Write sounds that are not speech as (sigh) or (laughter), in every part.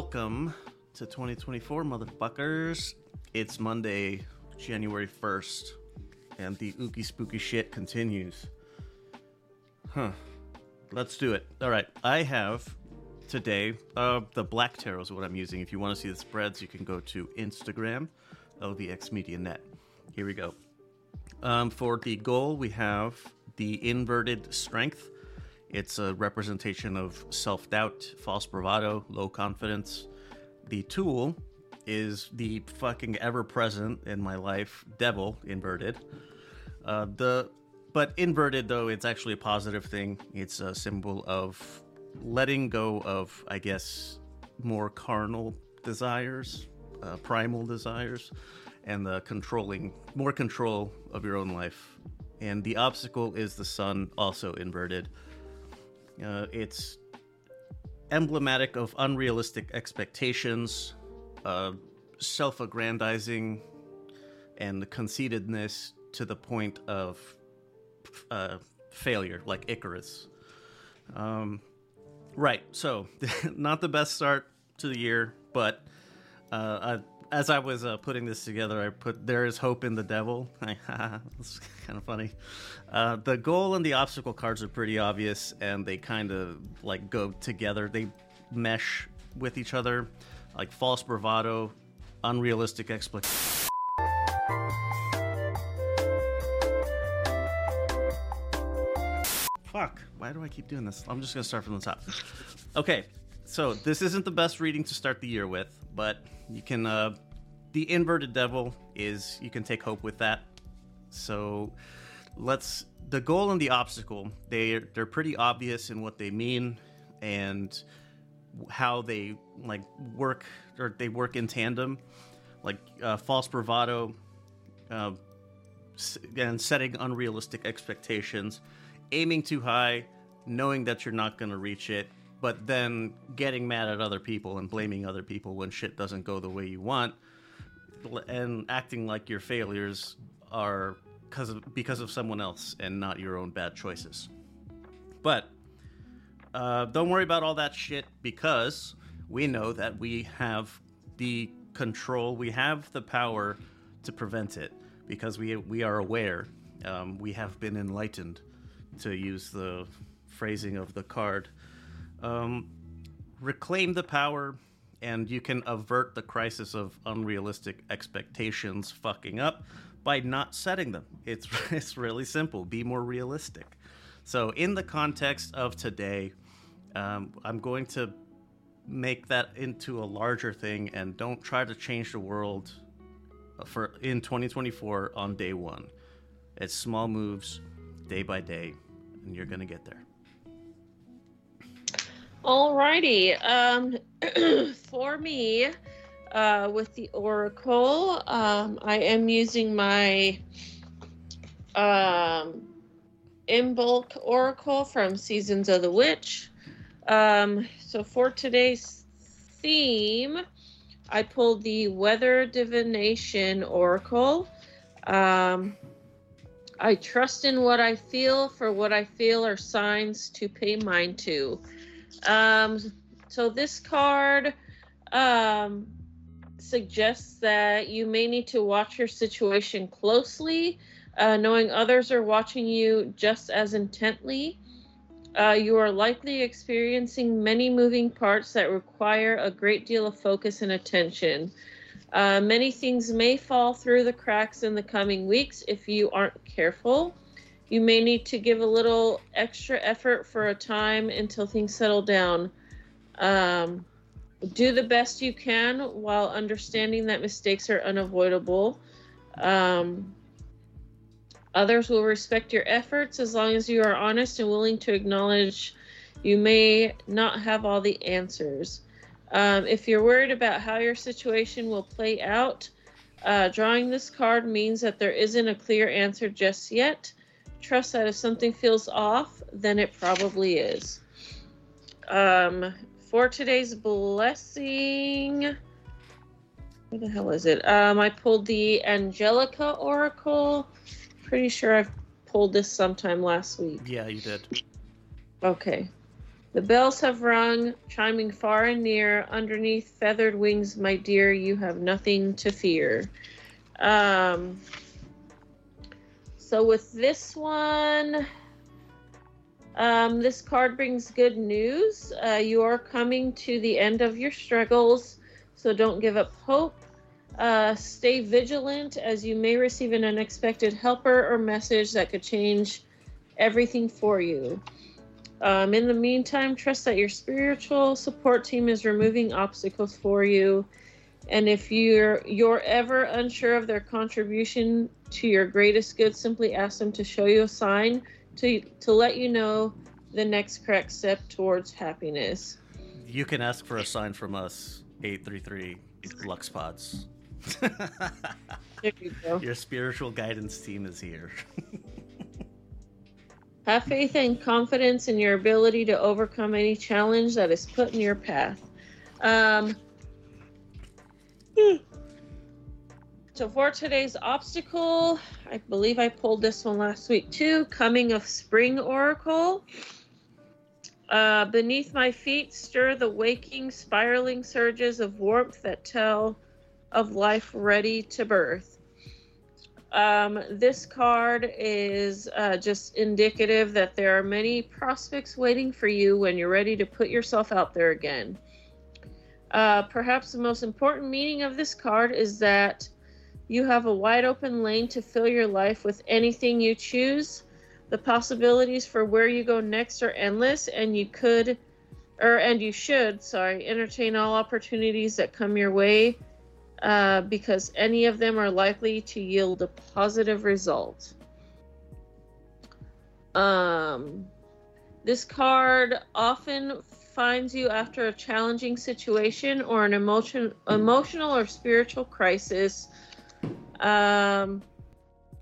welcome to 2024, motherfuckers. It's Monday, January 1st, and the ooky spooky shit continues. Huh. Let's do it. All right, I have today uh, the Black Tarot is what I'm using. If you want to see the spreads, you can go to Instagram, OVX Media Net. Here we go. Um, for the goal, we have the inverted strength. It's a representation of self doubt, false bravado, low confidence. The tool is the fucking ever present in my life devil inverted. Uh, the but inverted though it's actually a positive thing. It's a symbol of letting go of I guess more carnal desires, uh, primal desires, and the controlling more control of your own life. And the obstacle is the sun, also inverted. Uh, it's emblematic of unrealistic expectations, uh, self aggrandizing, and conceitedness to the point of uh, failure, like Icarus. Um, right, so (laughs) not the best start to the year, but uh, I, as I was uh, putting this together, I put there is hope in the devil. (laughs) it's kind of funny. Uh, the goal and the obstacle cards are pretty obvious, and they kind of like go together. They mesh with each other, like false bravado, unrealistic expectations. Fuck! Why do I keep doing this? I'm just gonna start from the top. Okay, so this isn't the best reading to start the year with, but you can. Uh, the inverted devil is you can take hope with that. So let's. The goal and the obstacle they they're pretty obvious in what they mean and how they like work or they work in tandem, like uh, false bravado, uh, and setting unrealistic expectations, aiming too high, knowing that you're not going to reach it, but then getting mad at other people and blaming other people when shit doesn't go the way you want, and acting like your failures are because of because of someone else and not your own bad choices. But uh, don't worry about all that shit because we know that we have the control, we have the power to prevent it because we we are aware, um, we have been enlightened, to use the phrasing of the card. Um, reclaim the power, and you can avert the crisis of unrealistic expectations fucking up by not setting them. It's (laughs) it's really simple. Be more realistic. So, in the context of today, um, I'm going to make that into a larger thing and don't try to change the world for in 2024 on day one. It's small moves, day by day, and you're gonna get there. Alrighty. Um, (clears throat) for me, uh, with the Oracle, um, I am using my um, bulk Oracle from Seasons of the Witch. Um, so for today's theme, I pulled the Weather Divination Oracle. Um, I trust in what I feel, for what I feel are signs to pay mind to. Um, so this card um, suggests that you may need to watch your situation closely, uh, knowing others are watching you just as intently. Uh, you are likely experiencing many moving parts that require a great deal of focus and attention. Uh, many things may fall through the cracks in the coming weeks if you aren't careful. You may need to give a little extra effort for a time until things settle down. Um, do the best you can while understanding that mistakes are unavoidable. Um, others will respect your efforts as long as you are honest and willing to acknowledge you may not have all the answers. Um, if you're worried about how your situation will play out, uh, drawing this card means that there isn't a clear answer just yet trust that if something feels off, then it probably is. Um, for today's blessing, where the hell is it? Um, I pulled the Angelica Oracle. Pretty sure I've pulled this sometime last week. Yeah, you did. Okay. The bells have rung, chiming far and near. Underneath feathered wings, my dear, you have nothing to fear. Um, so with this one, um, this card brings good news. Uh, you are coming to the end of your struggles, so don't give up hope. Uh, stay vigilant as you may receive an unexpected helper or message that could change everything for you. Um, in the meantime, trust that your spiritual support team is removing obstacles for you. And if you're you're ever unsure of their contribution to your greatest good, simply ask them to show you a sign to to let you know the next correct step towards happiness. You can ask for a sign from us, 833 Lux Pods. There you go. Your spiritual guidance team is here. (laughs) Have faith and confidence in your ability to overcome any challenge that is put in your path. Um. So for today's obstacle, I believe I pulled this one last week too. Coming of Spring Oracle. Uh, beneath my feet stir the waking, spiraling surges of warmth that tell of life ready to birth. Um, this card is uh, just indicative that there are many prospects waiting for you when you're ready to put yourself out there again. Uh, perhaps the most important meaning of this card is that you have a wide open lane to fill your life with anything you choose. The possibilities for where you go next are endless, and you could, or and you should, sorry, entertain all opportunities that come your way uh, because any of them are likely to yield a positive result. Um, this card often finds you after a challenging situation or an emotion, emotional or spiritual crisis. Um,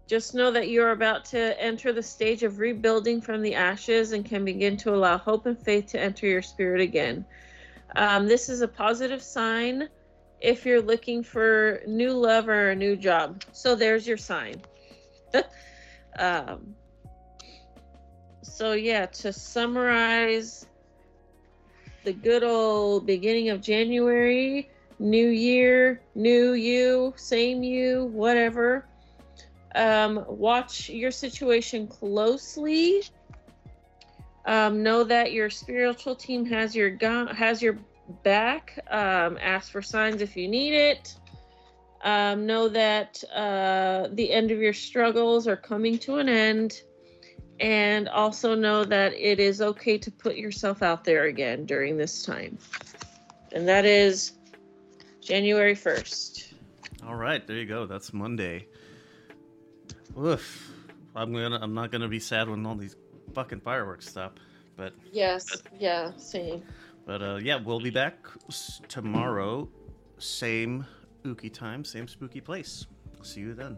just know that you're about to enter the stage of rebuilding from the ashes and can begin to allow hope and faith to enter your spirit again. Um, this is a positive sign if you're looking for new love or a new job. So there's your sign. (laughs) um, so yeah, to summarize the good old beginning of January, new year, new you, same you, whatever. Um, watch your situation closely. Um, know that your spiritual team has your gun has your back. Um, ask for signs if you need it. Um, know that uh, the end of your struggles are coming to an end. And also know that it is okay to put yourself out there again during this time. And that is January 1st. All right, there you go. That's Monday. Oof. I'm gonna. I'm not gonna be sad when all these fucking fireworks stop. But Yes, yeah, same. but uh, yeah, we'll be back tomorrow. Same ookie time, same spooky place. See you then.